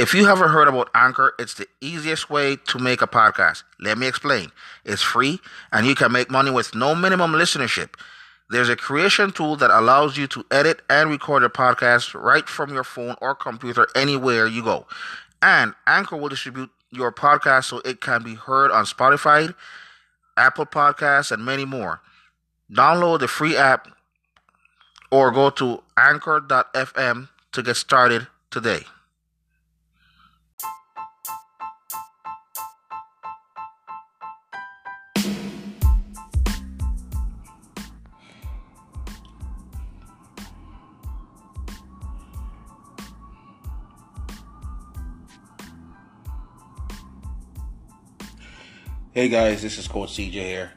If you haven't heard about Anchor, it's the easiest way to make a podcast. Let me explain. It's free and you can make money with no minimum listenership. There's a creation tool that allows you to edit and record your podcast right from your phone or computer anywhere you go. And Anchor will distribute your podcast so it can be heard on Spotify, Apple Podcasts, and many more. Download the free app or go to anchor.fm to get started today. Hey guys, this is Coach CJ here.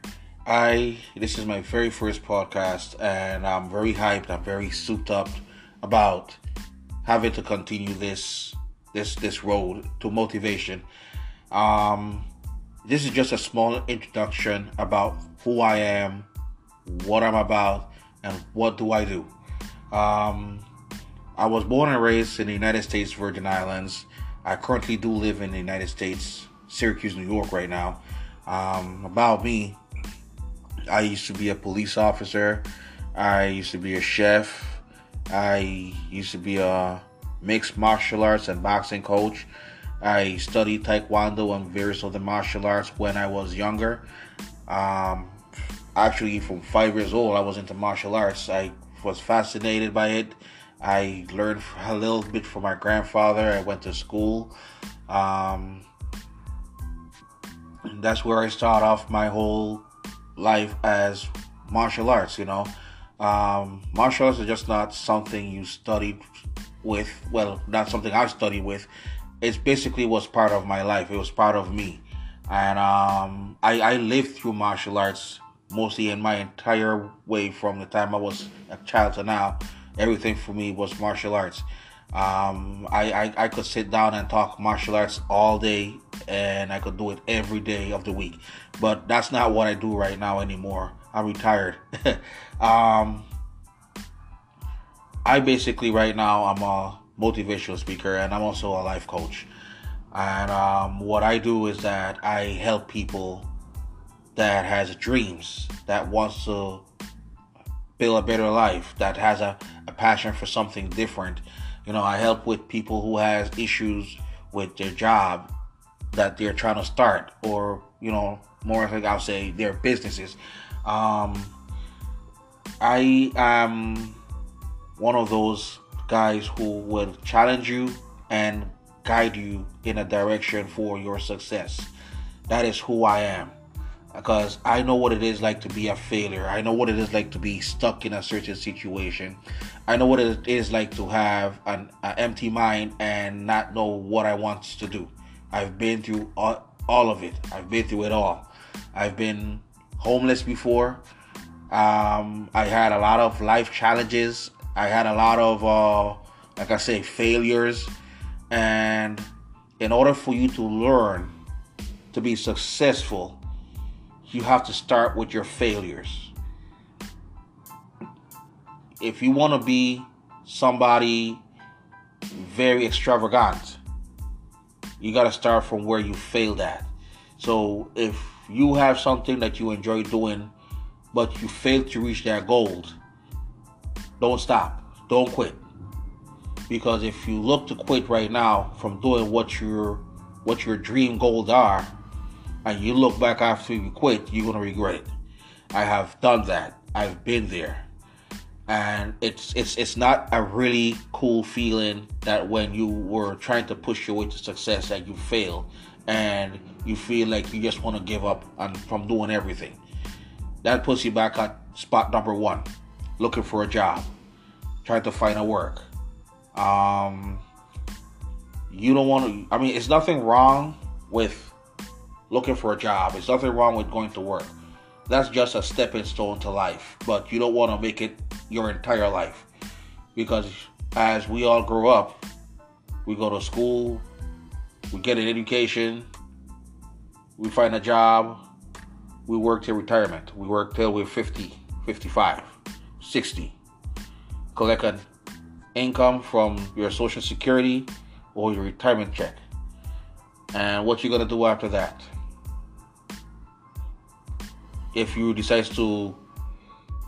I this is my very first podcast and I'm very hyped, I'm very souped up about having to continue this this this road to motivation. Um this is just a small introduction about who I am, what I'm about, and what do I do. Um I was born and raised in the United States Virgin Islands. I currently do live in the United States, Syracuse, New York right now. Um, about me, I used to be a police officer. I used to be a chef. I used to be a mixed martial arts and boxing coach. I studied Taekwondo and various other martial arts when I was younger. Um, actually, from five years old, I was into martial arts. I was fascinated by it. I learned a little bit from my grandfather. I went to school. Um, that's where I start off my whole life as martial arts. You know, um, martial arts is just not something you studied with. Well, not something I studied with. It's basically was part of my life. It was part of me, and um, I, I lived through martial arts mostly in my entire way from the time I was a child to now. Everything for me was martial arts. Um, I, I, I could sit down and talk martial arts all day and I could do it every day of the week. But that's not what I do right now anymore. I'm retired. um, I basically right now I'm a motivational speaker and I'm also a life coach. And um, what I do is that I help people that has dreams, that wants to build a better life, that has a, a passion for something different you know, I help with people who has issues with their job that they're trying to start, or you know, more like I'll say their businesses. Um, I am one of those guys who will challenge you and guide you in a direction for your success. That is who I am because I know what it is like to be a failure. I know what it is like to be stuck in a certain situation. I know what it is like to have an, an empty mind and not know what I want to do. I've been through all, all of it. I've been through it all. I've been homeless before. Um, I had a lot of life challenges. I had a lot of, uh, like I say, failures. And in order for you to learn to be successful, you have to start with your failures. If you want to be somebody very extravagant, you got to start from where you failed at. So if you have something that you enjoy doing, but you failed to reach that goal, don't stop. Don't quit. Because if you look to quit right now from doing what your what your dream goals are, and you look back after you quit, you're gonna regret it. I have done that. I've been there. And it's it's it's not a really cool feeling that when you were trying to push your way to success that you fail and you feel like you just want to give up on from doing everything. That puts you back at spot number one, looking for a job, trying to find a work. Um, you don't want to. I mean, it's nothing wrong with looking for a job. There's nothing wrong with going to work. That's just a stepping stone to life. But you don't want to make it your entire life. Because as we all grow up, we go to school, we get an education, we find a job, we work till retirement. We work till we're 50, 55, 60. Collect an income from your social security or your retirement check. And what you're gonna do after that? If you decide to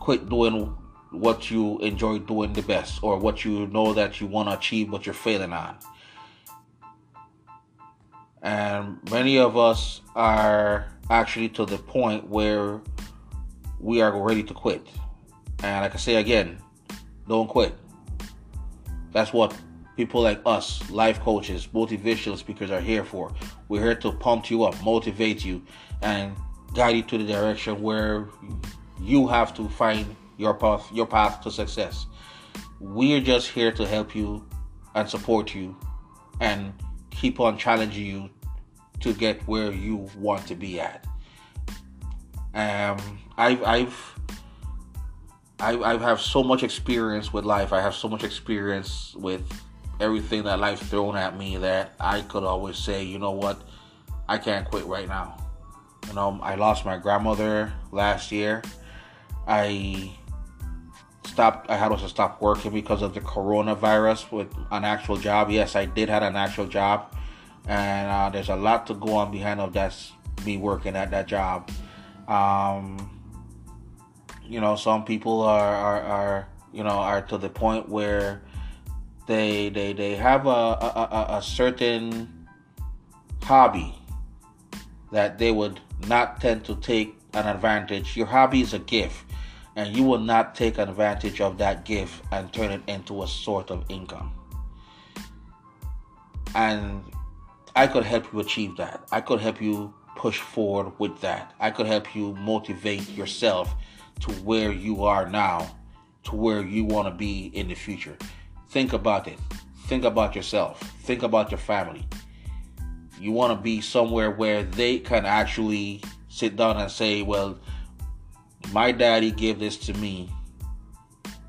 quit doing what you enjoy doing the best or what you know that you want to achieve but you're failing on. And many of us are actually to the point where we are ready to quit. And like I say again, don't quit. That's what people like us, life coaches, motivational speakers are here for. We're here to pump you up, motivate you, and guide you to the direction where you have to find your path, your path to success. We're just here to help you and support you and keep on challenging you to get where you want to be at. Um, I've, I've, I, I have so much experience with life. I have so much experience with everything that life thrown at me that I could always say, you know what, I can't quit right now. You know, I lost my grandmother last year. I stopped. I had to stop working because of the coronavirus with an actual job. Yes, I did have an actual job, and uh, there's a lot to go on behind of that's me working at that job. Um, you know, some people are, are, are you know are to the point where they they they have a, a, a certain hobby that they would not tend to take an advantage. Your hobby is a gift and you will not take advantage of that gift and turn it into a sort of income. And I could help you achieve that. I could help you push forward with that. I could help you motivate yourself to where you are now, to where you want to be in the future. Think about it. Think about yourself. Think about your family. You want to be somewhere where they can actually sit down and say, well, my daddy gave this to me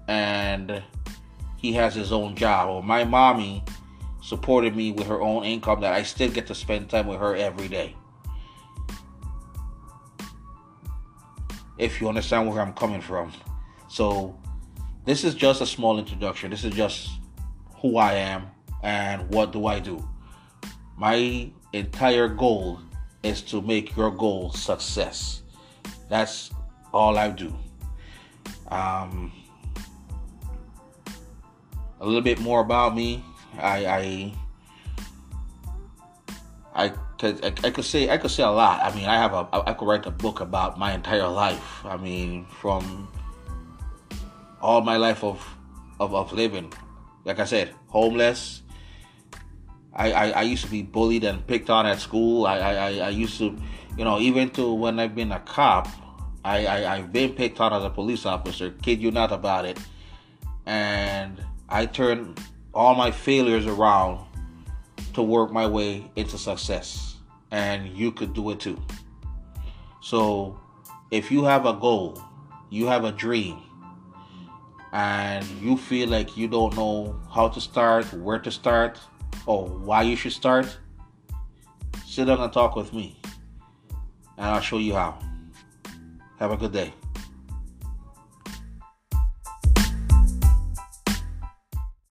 and he has his own job or my mommy supported me with her own income that I still get to spend time with her every day. If you understand where I'm coming from. So this is just a small introduction. This is just who I am and what do I do. My entire goal is to make your goal success. That's all I do. Um, a little bit more about me. I I I could I, I, could say I could say a lot. I mean, I have a I could write a book about my entire life. I mean, from all my life of of, of living. Like I said, homeless. I, I, I used to be bullied and picked on at school. I, I, I used to, you know, even to when I've been a cop, I, I, I've been picked on as a police officer, kid you not about it. And I turned all my failures around to work my way into success. And you could do it too. So if you have a goal, you have a dream, and you feel like you don't know how to start, where to start, or why you should start, sit down and talk with me. And I'll show you how. Have a good day.